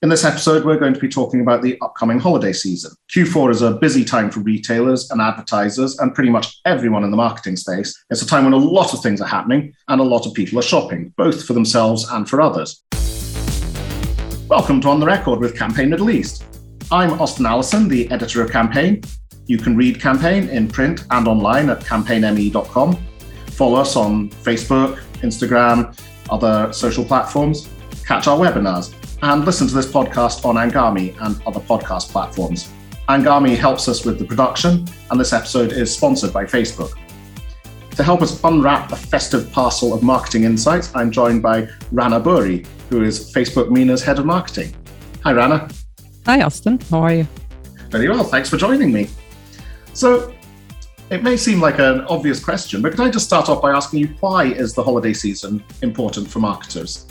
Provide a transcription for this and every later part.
In this episode, we're going to be talking about the upcoming holiday season. Q4 is a busy time for retailers and advertisers and pretty much everyone in the marketing space. It's a time when a lot of things are happening and a lot of people are shopping, both for themselves and for others. Welcome to On the Record with Campaign Middle East. I'm Austyn Allison, the editor of Campaign. You can read Campaign in print and online at campaignme.com. Follow us on Facebook, Instagram, other social platforms. Catch our webinars and listen to this podcast on Anghami and other podcast platforms. Anghami helps us with the production, and this episode is sponsored by Facebook. To help us unwrap the festive parcel of marketing insights, I'm joined by Rana Buri, who is Facebook MENA's head of marketing. Hi, Rana. Hi, Austyn. How are you? Very well. Thanks for joining me. So, it may seem like an obvious question, but could I just start off by asking you why is the holiday season important for marketers?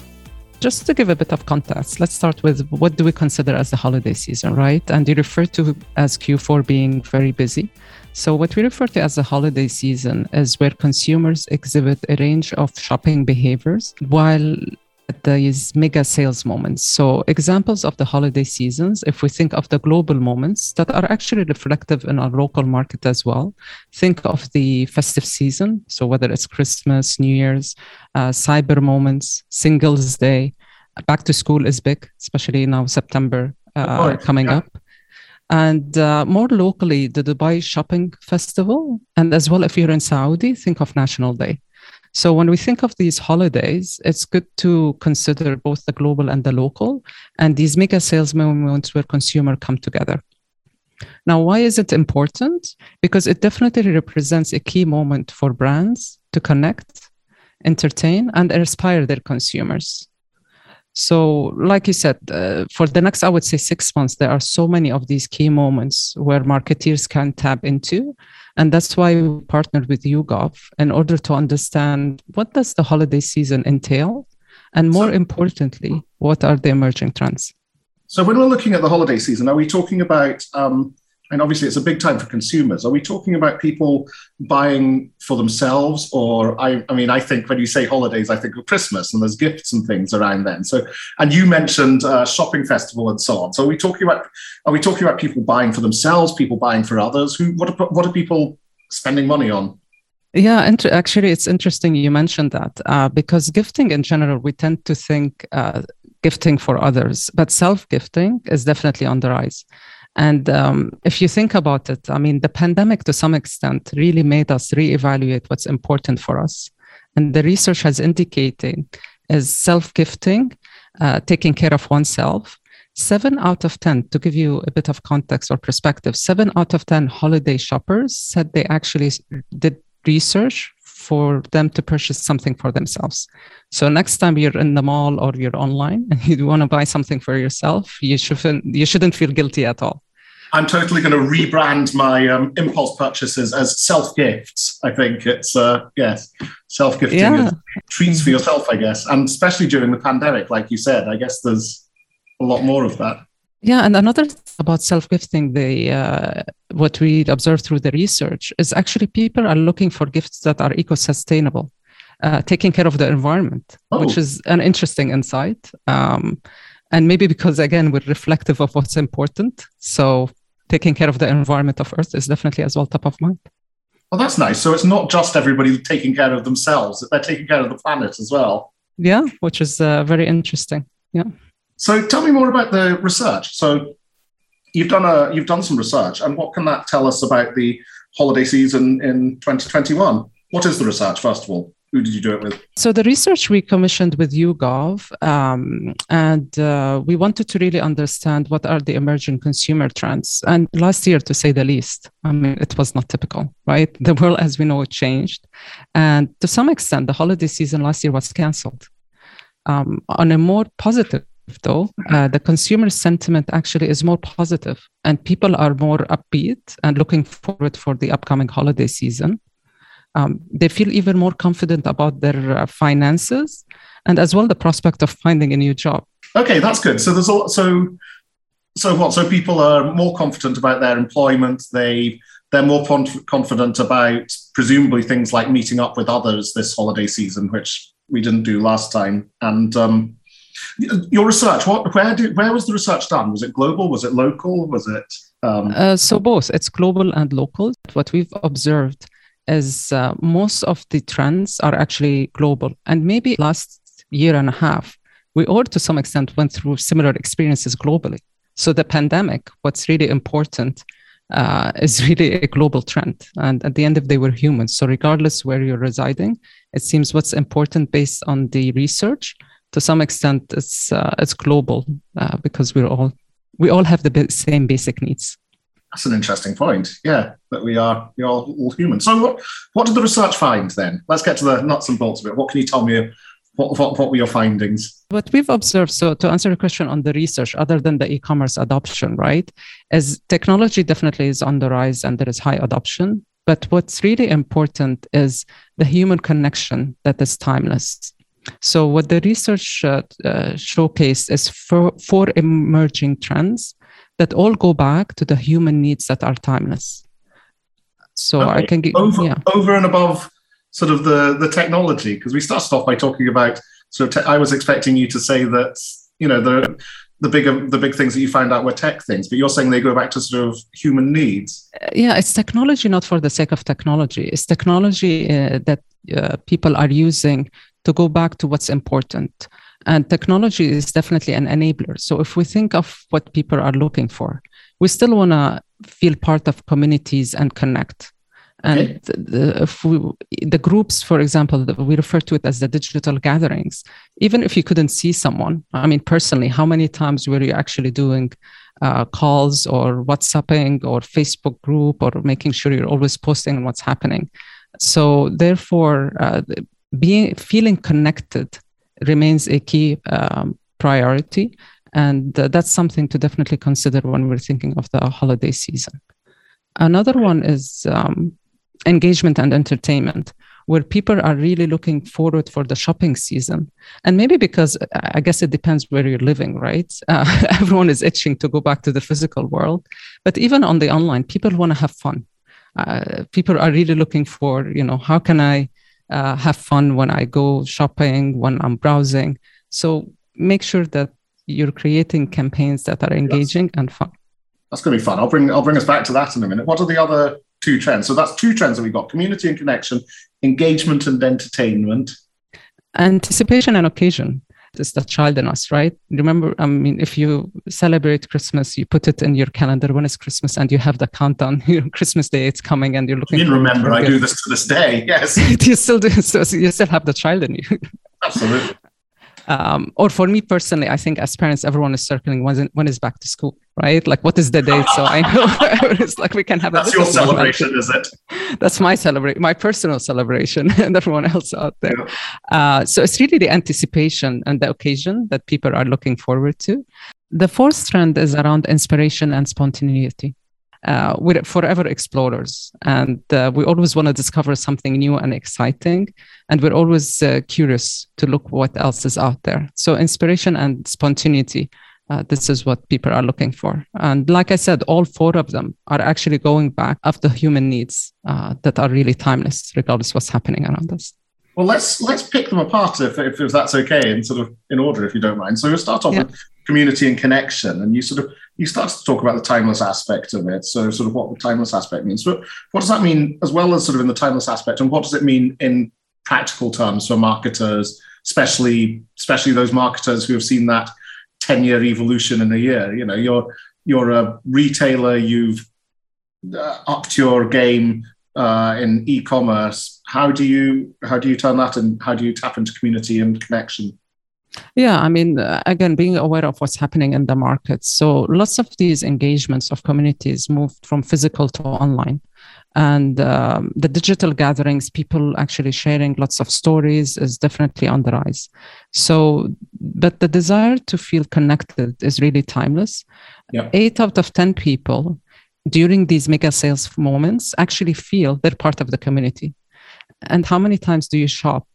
Just to give a bit of context, let's start with what do we consider as the holiday season, right? And you refer to as Q4 being very busy. So, what we refer to as the holiday season is where consumers exhibit a range of shopping behaviors while these mega sales moments. So, examples of the holiday seasons, if we think of the global moments that are actually reflective in our local market as well, think of the festive season. So, whether it's Christmas, New Year's, uh, cyber moments, Singles Day, back to school is big, especially now September uh, coming yeah. up. And uh, more locally, the Dubai Shopping Festival. And as well, if you're in Saudi, think of National Day. So when we think of these holidays, it's good to consider both the global and the local and these mega sales moments where consumer come together. Now, why is it important? Because it definitely represents a key moment for brands to connect, entertain, and inspire their consumers. So, like you said, uh, for the next, I would say six months, there are so many of these key moments where marketeers can tap into. And that's why we partnered with YouGov in order to understand what does the holiday season entail and more so, importantly what are the emerging trends. So when we're looking at the holiday season are we talking about um, and obviously it's a big time for consumers. Are we talking about people buying for themselves, or I, I mean, I think when you say holidays, I think of Christmas and there's gifts and things around then. So, and you mentioned uh, shopping festival and so on. So, are we talking about are we talking about people buying for themselves, people buying for others? Who what are, what are people spending money on? Yeah, inter- actually, it's interesting you mentioned that uh, because gifting in general, we tend to think uh, gifting for others, but self gifting is definitely on the rise. And um, if you think about it, I mean, the pandemic to some extent really made us reevaluate what's important for us. And the research has indicated is self-gifting, uh, taking care of oneself. Seven out of 10, to give you a bit of context or perspective, seven out of 10 holiday shoppers said they actually did research for them to purchase something for themselves. So next time you're in the mall or you're online and you want to buy something for yourself, you shouldn't you shouldn't feel guilty at all. I'm totally going to rebrand my um, impulse purchases as self gifts. I think it's uh, yes, self gifting yeah. treats for yourself, I guess, and especially during the pandemic, like you said. I guess there's a lot more of that. Yeah, and another about self gifting, the uh, what we observe through the research is actually people are looking for gifts that are eco sustainable. Uh, taking care of the environment, oh. which is an interesting insight. Um, and maybe because again we're reflective of what's important so taking care of the environment of earth is definitely as well top of mind. Well that's nice. So it's not just everybody taking care of themselves they're taking care of the planet as well. Yeah which is uh, very interesting. Yeah. So tell me more about the research. So you've done a you've done some research and what can that tell us about the holiday season in 2021 what is the research first of all who did you do it with? So the research we commissioned with YouGov, um, and uh, we wanted to really understand what are the emerging consumer trends. And last year, to say the least, I mean, it was not typical, right? The world, as we know, it changed, and to some extent, the holiday season last year was cancelled. Um, on a more positive though, uh, the consumer sentiment actually is more positive, and people are more upbeat and looking forward for the upcoming holiday season um, they feel even more confident about their uh, finances and as well the prospect of finding a new job. Okay, that's good. So there's a, so so what? So people are more confident about their employment. They they're more confident about presumably things like meeting up with others this holiday season, which we didn't do last time. And um, Your research, what, where did, where was the research done? Was it global? Was it local? Was it? Um... Uh, so both. It's global and local. What we've observed is uh, most of the trends are actually global, and maybe last year and a half, we all to some extent went through similar experiences globally. So the pandemic, what's really important uh, is really a global trend. And at the end of the day, we're humans. So regardless where you're residing, it seems what's important based on the research, to some extent, it's uh, it's global uh, because we're all we all have the same basic needs. That's an interesting point. Yeah, that we are we are all human. So what what did the research find then? Let's get to the nuts and bolts of it. What can you tell me what, what, what were your findings? What we've observed, so to answer your question on the research, other than the e commerce adoption, right, is technology definitely is on the rise and there is high adoption. But what's really important is the human connection that is timeless. So, what the research uh, uh, showcased is four, four emerging trends that all go back to the human needs that are timeless. So, okay. I can get over, yeah. over and above sort of the the technology because we started off by talking about sort of te- I was expecting you to say that you know the the bigger the big things that you find out were tech things but you're saying they go back to sort of human needs uh, yeah it's technology not for the sake of technology it's technology uh, that uh, people are using to go back to what's important and technology is definitely an enabler so if we think of what people are looking for we still want to feel part of communities and connect and the, we, the, groups, for example, we refer to it as the digital gatherings. Even if you couldn't see someone, I mean, personally, how many times were you actually doing uh, calls or WhatsApping or Facebook group or making sure you're always posting on what's happening? So, therefore, uh, being feeling connected remains a key um, priority, and uh, that's something to definitely consider when we're thinking of the holiday season. Another one is um, engagement and entertainment where people are really looking forward for the shopping season. And maybe because i guess it depends where you're living right? Uh, everyone is itching to go back to the physical world. But even on the online people want to have fun. Uh, people are really looking for you know how can i uh, have fun when i go shopping when i'm browsing so make sure that you're creating campaigns that are engaging yes. and fun that's going to be fun i'll bring i'll bring us back to that in a minute what are the other two trends. So that's two trends that we've got community and connection, engagement and entertainment. Anticipation and occasion. It's the child in us, right? Remember, I mean, if you celebrate Christmas, you put it in your calendar when it's Christmas and you have the countdown, Christmas day, it's coming and you're looking. You remember, I do this to this day. Yes. you still do. So you still have the child in you. Absolutely. Um, or for me personally, I think as parents, everyone is circling when, when is back to school, right? Like, what is the date? So I know it's like we can have a that's your celebration, is it? That's my celebration, my personal celebration, and everyone else out there. Yeah. Uh, so it's really the anticipation and the occasion that people are looking forward to. The fourth trend is around inspiration and spontaneity uh, we're forever explorers. And uh, we always want to discover something new and exciting and we're always uh, curious to look what else is out there. So inspiration and spontaneity uh, this is what people are looking for. And like i said all four of them are actually going back after human needs uh, that are really timeless regardless what's happening around us well, let's let's pick them apart if, if, if that's okay, and sort of in order, if you don't mind. So we'll start off yeah. with community and connection, and you sort of you start to talk about the timeless aspect of it. So, sort of what the timeless aspect means. So, what does that mean, as well as sort of in the timeless aspect, and what does it mean in practical terms for marketers, especially especially those marketers who have seen that ten year evolution in a year? You know, you're you're a retailer, you've uh, upped your game uh, in e-commerce. How do you how do you turn that and how do you tap into community and connection? Yeah, I mean, uh, again, being aware of what's happening in the market. So lots of these engagements of communities moved from physical to online. And um, the digital gatherings, people actually sharing lots of stories is definitely on the rise. So, but the desire to feel connected is really timeless. Yeah. Eight out of 10 people during these mega sales moments actually feel they're part of the community. And how many times do you shop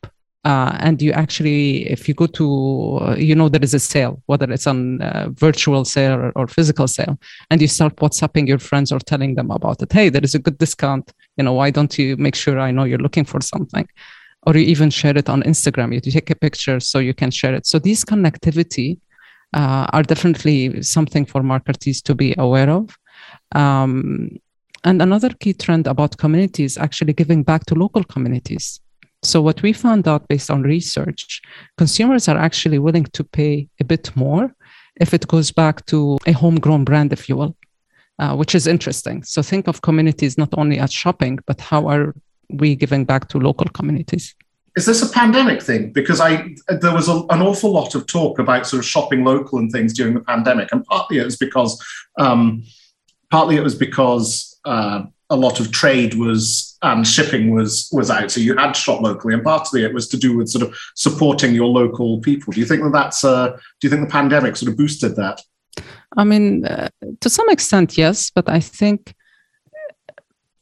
uh, and you actually if you go to uh, you know there is a sale whether it's on uh, virtual sale or, or, physical sale and you start whatsapping your friends or telling them about it hey there is a good discount you know why don't you make sure i know you're looking for something or you even share it on Instagram. You take a picture so you can share it. So these connectivity uh, are definitely something for marketers to be aware of. Um, and another key trend about communities actually giving back to local communities. So what we found out based on research, consumers are actually willing to pay a bit more if it goes back to a homegrown brand, if you will, uh, which is interesting. So think of communities not only as shopping, but how are we giving back to local communities? Is this a pandemic thing? Because I there was a, an awful lot of talk about sort of shopping local and things during the pandemic, and partly it was because um, partly it was because uh, a lot of trade was and shipping was was out, so you had to shop locally, and partly it was to do with sort of supporting your local people. Do you think that that's uh, do you think the pandemic sort of boosted that? I mean, uh, to some extent, yes, but I think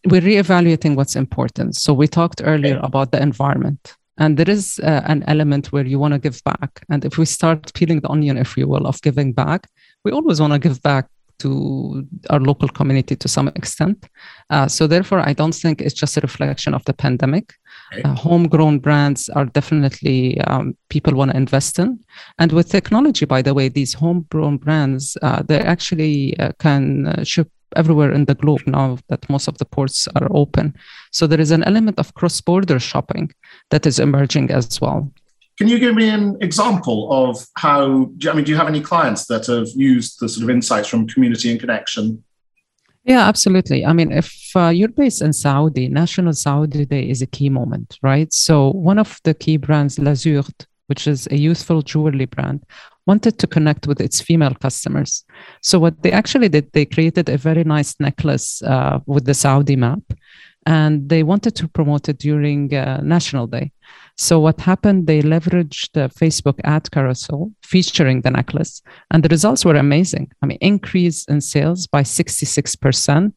we're reevaluating what's important. So we talked earlier okay. about the environment. And there is uh, an element where you want to give back. And if we start peeling the onion, if you will, of giving back, we always want to give back to our local community to some extent. Uh, so therefore, I don't think it's just a reflection of the pandemic. Uh, homegrown brands are definitely um, people want to invest in, and with technology, by the way, these homegrown brands uh, they actually uh, can uh, ship everywhere in the globe now that most of the ports are open. So there is an element of cross-border shopping that is emerging as well. Can you give me an example of how? I mean, do you have any clients that have used the sort of insights from community and connection? Yeah, absolutely. I mean, if uh, you're based in Saudi, National Saudi Day is a key moment, right? So one of the key brands, L'azurde, which is a youthful jewelry brand, wanted to connect with its female customers. So what they actually did, they created a very nice necklace uh, with the Saudi map, and they wanted to promote it during uh, National Day. So what happened? They leveraged the Facebook ad carousel featuring the necklace, and the results were amazing. I mean, increase in sales by 66%,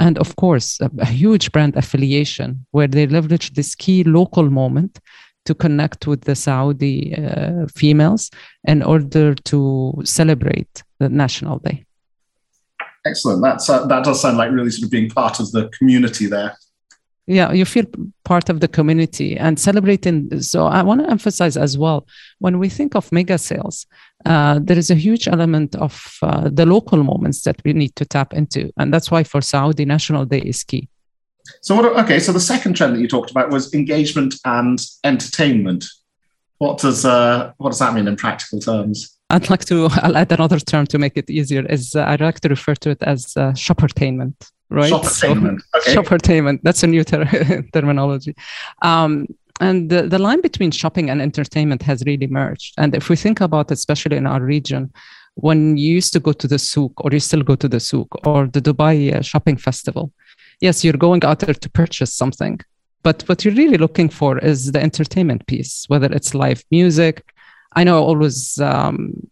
and of course, a, a huge brand affiliation where they leveraged this key local moment to connect with the Saudi uh, females in order to celebrate the National Day. Excellent. That's uh, that does sound like really sort of being part of the community there yeah you feel part of the community and celebrating. So i want to emphasize as well when we think of mega sales uh, there is a huge element of uh, the local moments that we need to tap into. And that's why for saudi national day is key. So what okay so the second trend that you talked about was engagement and entertainment. What does uh, what does that mean in practical terms I'd like to I'll add another term to make it easier. Is uh, I'd like to refer to it as uh, shoppertainment right? Shoppertainment. So, okay. Shoppertainment. That's a new ter- terminology. Um, and the, the line between shopping and entertainment has really merged. And if we think about, it, especially in our region, when you used to go to the souk, or you still go to the souk, or the Dubai uh, shopping festival, yes, you're going out there to purchase something. But what you're really looking for is the entertainment piece, whether it's live music. I know I always um,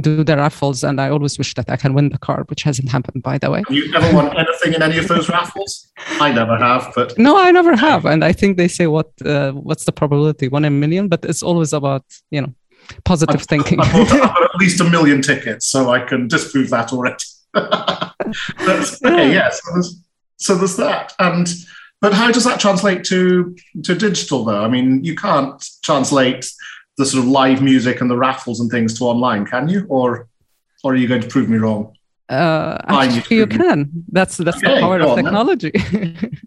do the raffles, and I always wish that I can win the car, which hasn't happened, by the way. You ever won anything in any of those raffles? I never have, but no, I never have, and I think they say what uh, what's the probability one in a million, but it's always about you know positive I've, thinking. I've bought, I've got at least a million tickets, so I can disprove that already. but, okay, yeah. So there's, so there's that, and but how does that translate to to digital though? I mean, you can't translate the sort of live music and the raffles and things to online, can you? Or, or are you going to prove me wrong? Uh, actually, you can. That's that's okay, the power of technology.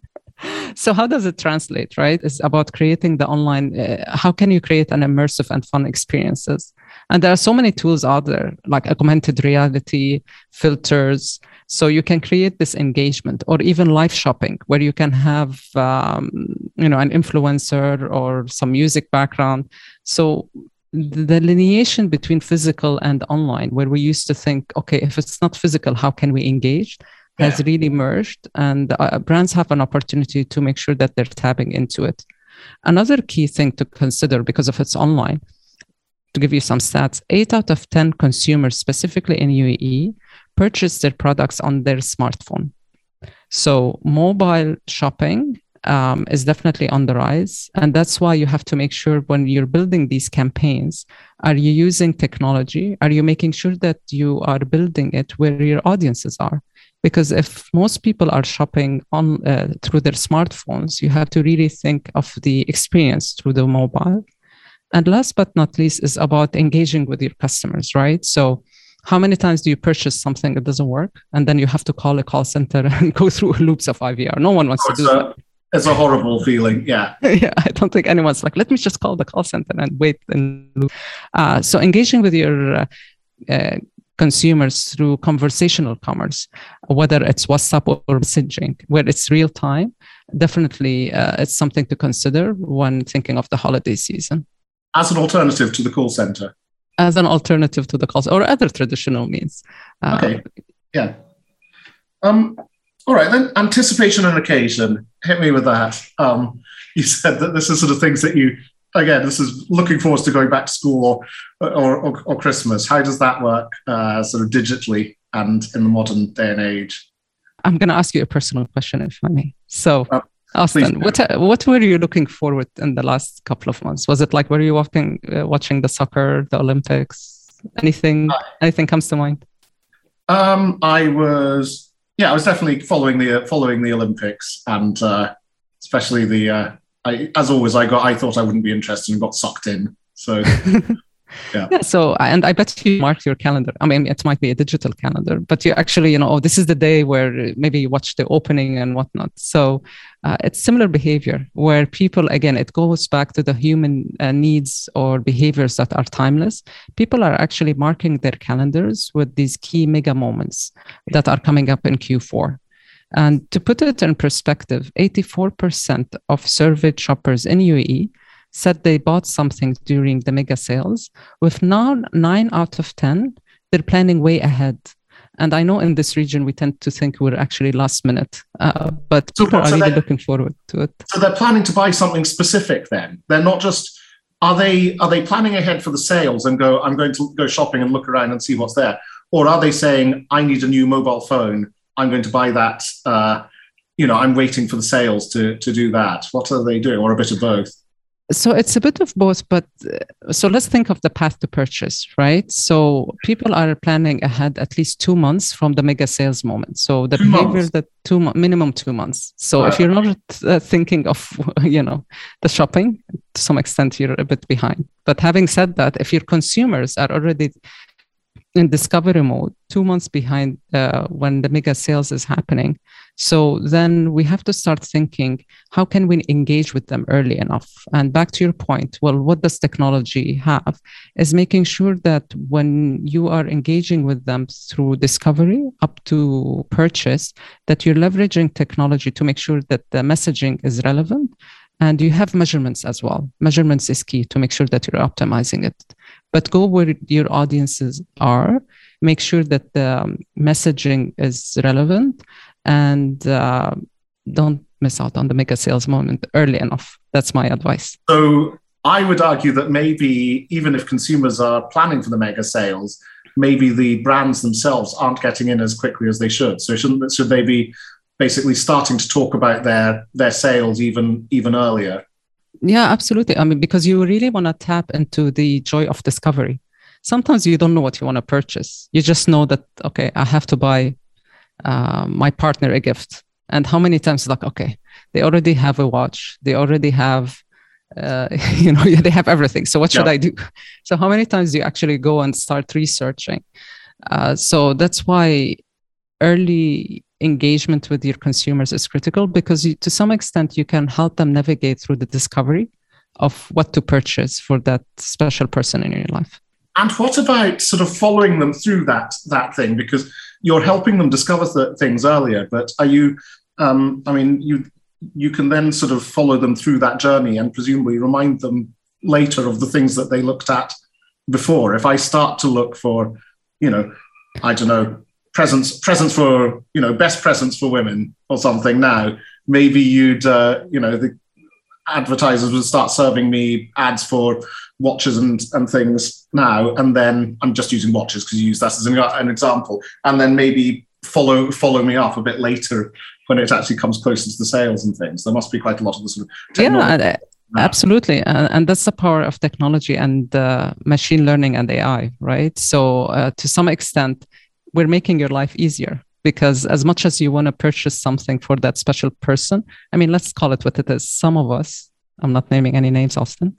so how does it translate? Right? It's about creating the online. Uh, how can you create an immersive and fun experiences? And there are so many tools out there, like augmented reality, filters. So you can create this engagement, or even live shopping, where you can have, um, you know, an influencer or some music background so the delineation between physical and online, where we used to think, okay, if it's not physical, how can we engage? Has really merged, and uh, brands have an opportunity to make sure that they're tapping into it. Another key thing to consider because of its online, to give you some stats, eight out of 10 consumers, specifically in UAE, purchase their products on their smartphone. So mobile shopping um, is definitely on the rise. And that's why you have to make sure when you're building these campaigns, are you using technology? Are you making sure that you are building it where your audiences are? Because if most people are shopping on uh, through their smartphones, you have to really think of the experience through the mobile. And last but not least is about engaging with your customers, right? So how many times do you purchase something that doesn't work? And then you have to call a call center and go through loops of ivr no one wants oh, to do a, that. it's a horrible feeling yeah. Yeah i don't think anyone's like let me just call the call center and wait and uh, so engaging with your uh, uh, consumers through conversational commerce whether it's whatsapp or messaging where it's real time definitely uh, it's something to consider when thinking of the holiday season. As an alternative to the call center as an alternative to the calls or other traditional means. Uh, okay. Yeah. Um, all right, then anticipation and occasion. Hit me with that. Um, you said that this is sort of things that you, again, this is looking forward to going back to school or, or, or, or Christmas. How does that work uh, sort of digitally and in the modern day and age? I'm going to ask you a personal question, if I may. So, uh, Austyn, what uh, what were you looking forward in the last couple of months? Was it like were you watching uh, watching the soccer, the Olympics? Anything anything comes to mind? Um, I was yeah, I was definitely following the following the Olympics and uh, especially the uh, I, as always I got I thought I wouldn't be interested and got sucked in. So yeah. yeah. So, and I bet you mark your calendar. I mean, it might be a digital calendar, but you actually, you know, oh, this is the day where maybe you watch the opening and whatnot. So, uh, it's similar behavior where people, again, it goes back to the human uh, needs or behaviors that are timeless. People are actually marking their calendars with these key mega moments that are coming up in Q4. And to put it in perspective, 84% of surveyed shoppers in UAE said they bought something during the mega sales. With now nine out of 10, they're planning way ahead. And I know in this region, we tend to think we're actually last minute, uh, but so, people are really looking forward to it. So they're planning to buy something specific then? They're not just, are they, are they planning ahead for the sales and go, I'm going to go shopping and look around and see what's there? Or are they saying, I need a new mobile phone, I'm going to buy that, uh, you know, I'm waiting for the sales to, to do that? What are they doing? Or a bit of both? So it's a bit of both but uh, so let's think of the path to purchase right? So people are planning ahead at least two months from the mega sales moment. So the two behavior months. that two minimum two months. So if you're not uh, thinking of you know the shopping to some extent you're a bit behind. But having said that if your consumers are already in discovery mode two months behind uh, when the mega sales is happening. So then we have to start thinking how can we engage with them early enough? And back to your point well what does technology have? Is making sure that when you are engaging with them through discovery up to purchase that you're leveraging technology to make sure that the messaging is relevant. And you have measurements as well. Measurements is key to make sure that you're optimizing it but go where your audiences are make sure that the messaging is relevant and uh, don't miss out on the mega sales moment early enough. That's my advice. So i would argue that maybe even if consumers are planning for the mega sales maybe the brands themselves aren't getting in as quickly as they should. So shouldn't should they be basically starting to talk about their their sales even even earlier yeah, absolutely. I mean, because you really want to tap into the joy of discovery. Sometimes you don't know what you want to purchase. You just know that, okay, I have to buy uh, my partner a gift. And how many times, like, okay, they already have a watch, they already have, uh, you know, they have everything. So what should yeah. I do? So how many times do you actually go and start researching? Uh, so that's why early engagement with your consumers is critical because you, to some extent you can help them navigate through the discovery of what to purchase for that special person in your life. And what about sort of following them through that that thing? Because you're helping them discover th- things earlier, but are you? Um, I mean, you you can then sort of follow them through that journey and presumably remind them later of the things that they looked at before. If I start to look for, you know, I don't know, presents presents for you know best presents for women or something now maybe you'd uh, you know the advertisers would start serving me ads for watches and, and things now and then i'm just using watches because you use that as an, an example and then maybe follow follow me up a bit later when it actually comes closer to the sales and things. There must be quite a lot of the sort of technology. Yeah, absolutely, and, and, that's the power of technology and uh, machine learning and AI, right? So uh, to some extent, we're making your life easier because as much as you want to purchase something for that special person, I mean, let's call it what it is. Some of us I'm not naming any names, Austyn.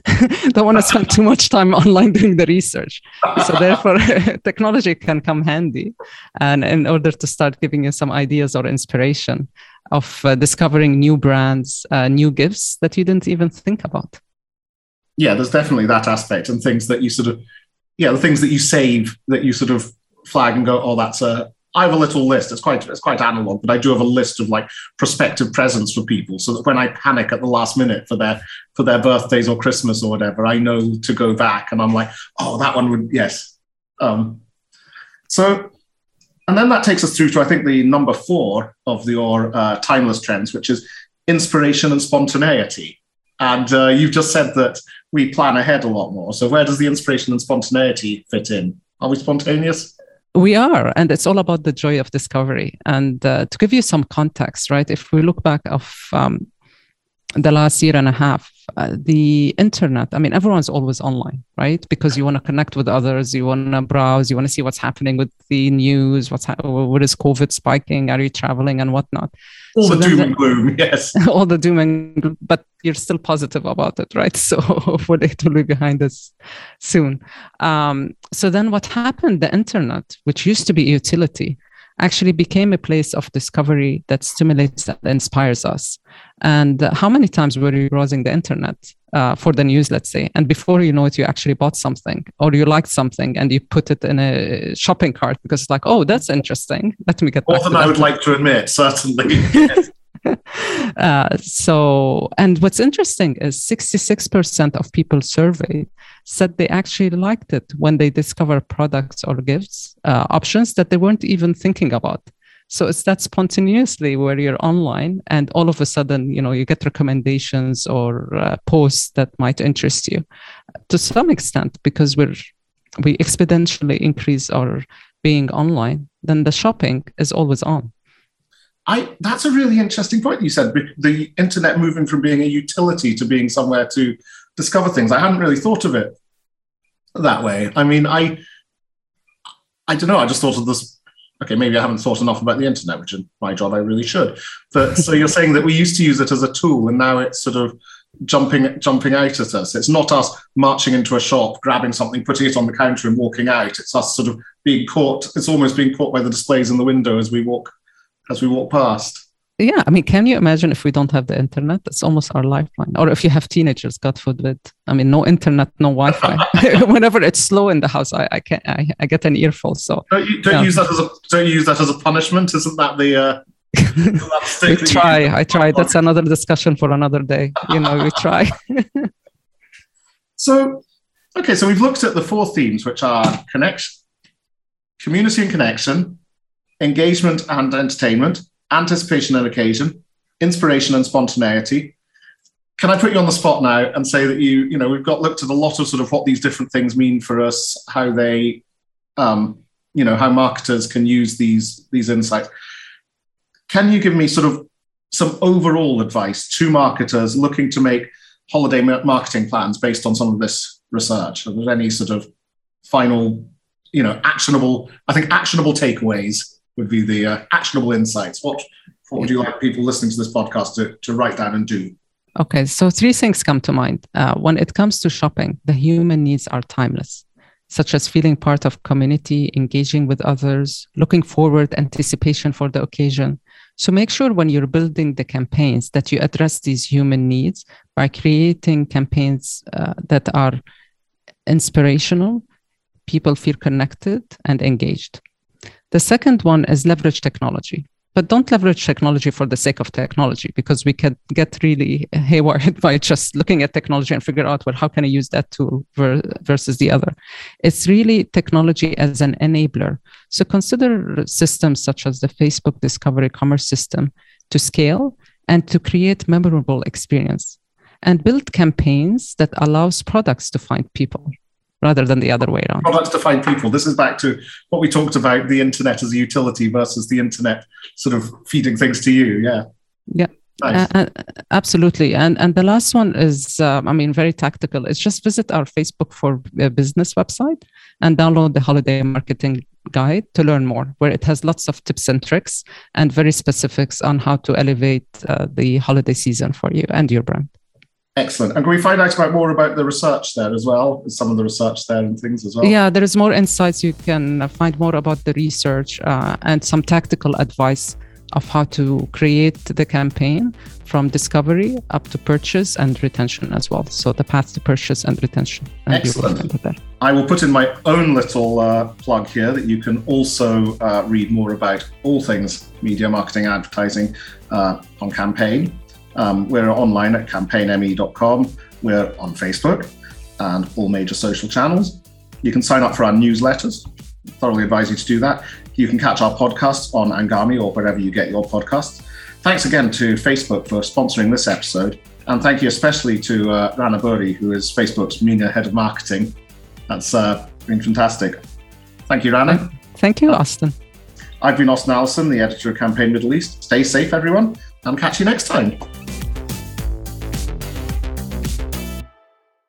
Don't want to spend too much time online doing the research. So therefore, technology can come handy, and in order to start giving you some ideas or inspiration of uh, discovering new brands, uh, new gifts that you didn't even think about. Yeah, there's definitely that aspect, and things that you sort of, yeah, the things that you save that you sort of flag and go, oh, that's a I have a little list. It's quite it's quite analog, but I do have a list of like prospective presents for people, so that when I panic at the last minute for their for their birthdays or Christmas or whatever, I know to go back and I'm like, oh, that one would yes. Um, so, and then that takes us through to I think the number four of your uh, timeless trends, which is inspiration and spontaneity. And uh, you've just said that we plan ahead a lot more. So where does the inspiration and spontaneity fit in? Are we spontaneous? We are, and it's all about the joy of discovery. And uh, to give you some context, right? If we look back of um, the last year and a half, uh, the internet. I mean, everyone's always online, right? Because you want to connect with others, you want to browse, you want to see what's happening with the news, what's ha- what is COVID spiking, are you traveling, and whatnot. All so the doom and gloom, yes. all the doom and gloom, but you're still positive about it, right? So hopefully it will be behind us soon. Um, so then what happened? The internet, which used to be utility, actually became a place of discovery that stimulates and inspires us. And how many times were you browsing the internet uh, for the news, let's say, and before you know it, you actually bought something or you liked something and you put it in a shopping cart because it's like, oh, that's interesting. Let me get more than I would like to admit, certainly. uh, so, and what's interesting is 66% of people surveyed said they actually liked it when they discover products or gifts uh, options that they weren't even thinking about. So it's that spontaneously where you're online and all of a sudden, you know, you get recommendations or uh, posts that might interest you to some extent because we're we exponentially increase our being online, then the shopping is always on. I that's a really interesting point you said. The internet moving from being a utility to being somewhere to discover things. I hadn't really thought of it that way. I mean, I I don't know. I just thought of this. Okay, maybe I haven't thought enough about the internet, which is my job. I really should. But so you're saying that we used to use it as a tool, and now it's sort of jumping jumping out at us. It's not us marching into a shop, grabbing something, putting it on the counter, and walking out. It's us sort of being caught. It's almost being caught by the displays in the window as we walk as we walk past. Yeah, I mean, can you imagine if we don't have the internet? It's almost our lifeline. Or if you have teenagers, God forbid. I mean, no internet, no Wi-Fi. Whenever it's slow in the house, I, I can't. I, I get an earful. So don't, you, don't yeah. use that as a don't use that as a punishment. Isn't that the? Uh, we try. I try. That's another discussion for another day. You know, we try. so, okay, so we've looked at the four themes, which are connection, community and connection, engagement and entertainment, anticipation and occasion, inspiration and spontaneity. Can I put you on the spot now and say that you, you know, we've got looked at a lot of sort of what these different things mean for us, how they, um, you know, how marketers can use these these insights. Can you give me sort of some overall advice to marketers looking to make holiday marketing plans based on some of this research? Are there any sort of final, you know, actionable, I think actionable takeaways would be the uh, actionable insights. What what would you like people listening to this podcast to, to write down and do? Okay, so three things come to mind. Uh, when it comes to shopping, the human needs are timeless, such as feeling part of community, engaging with others, looking forward, anticipation for the occasion. So make sure when you're building the campaigns that you address these human needs by creating campaigns uh, that are inspirational, people feel connected and engaged. The second one is leverage technology. But don't leverage technology for the sake of technology because we can get really haywired by just looking at technology and figure out, well, how can I use that tool ver- versus the other? It's really technology as an enabler. So consider systems such as the Facebook Discovery Commerce System to scale and to create memorable experience and build campaigns that allows products to find people rather than the other way around. Products to find people. This is back to what we talked about the internet as a utility versus the internet sort of feeding things to you. Yeah. Yeah. Nice. Uh, uh, absolutely. And and the last one is, um, I mean, very tactical. It's just visit our Facebook for Business website and download the holiday marketing guide to learn more, where it has lots of tips and tricks and very specifics on how to elevate uh, the holiday season for you and your brand. Excellent. And can we find out about more about the research there as well? Some of the research there and things as well. Yeah, there is more insights. You can find more about the research uh, and some tactical advice of how to create the campaign from discovery up to purchase and retention as well. So the path to purchase and retention. And Excellent. I will put in my own little uh, plug here that you can also uh, read more about all things media marketing, advertising uh, on Campaign. Um, we're online at campaignme.com. We're on Facebook and all major social channels. You can sign up for our newsletters. Thoroughly advise you to do that. You can catch our podcasts on Anghami or wherever you get your podcasts. Thanks again to Facebook for sponsoring this episode. And thank you especially to uh, Rana Burri, who is Facebook's MENA head of marketing. That's uh, been fantastic. Thank you, Rana. Thank you, Austyn. I've been Austyn Allison, the editor of Campaign Middle East. Stay safe, everyone, and catch you next time.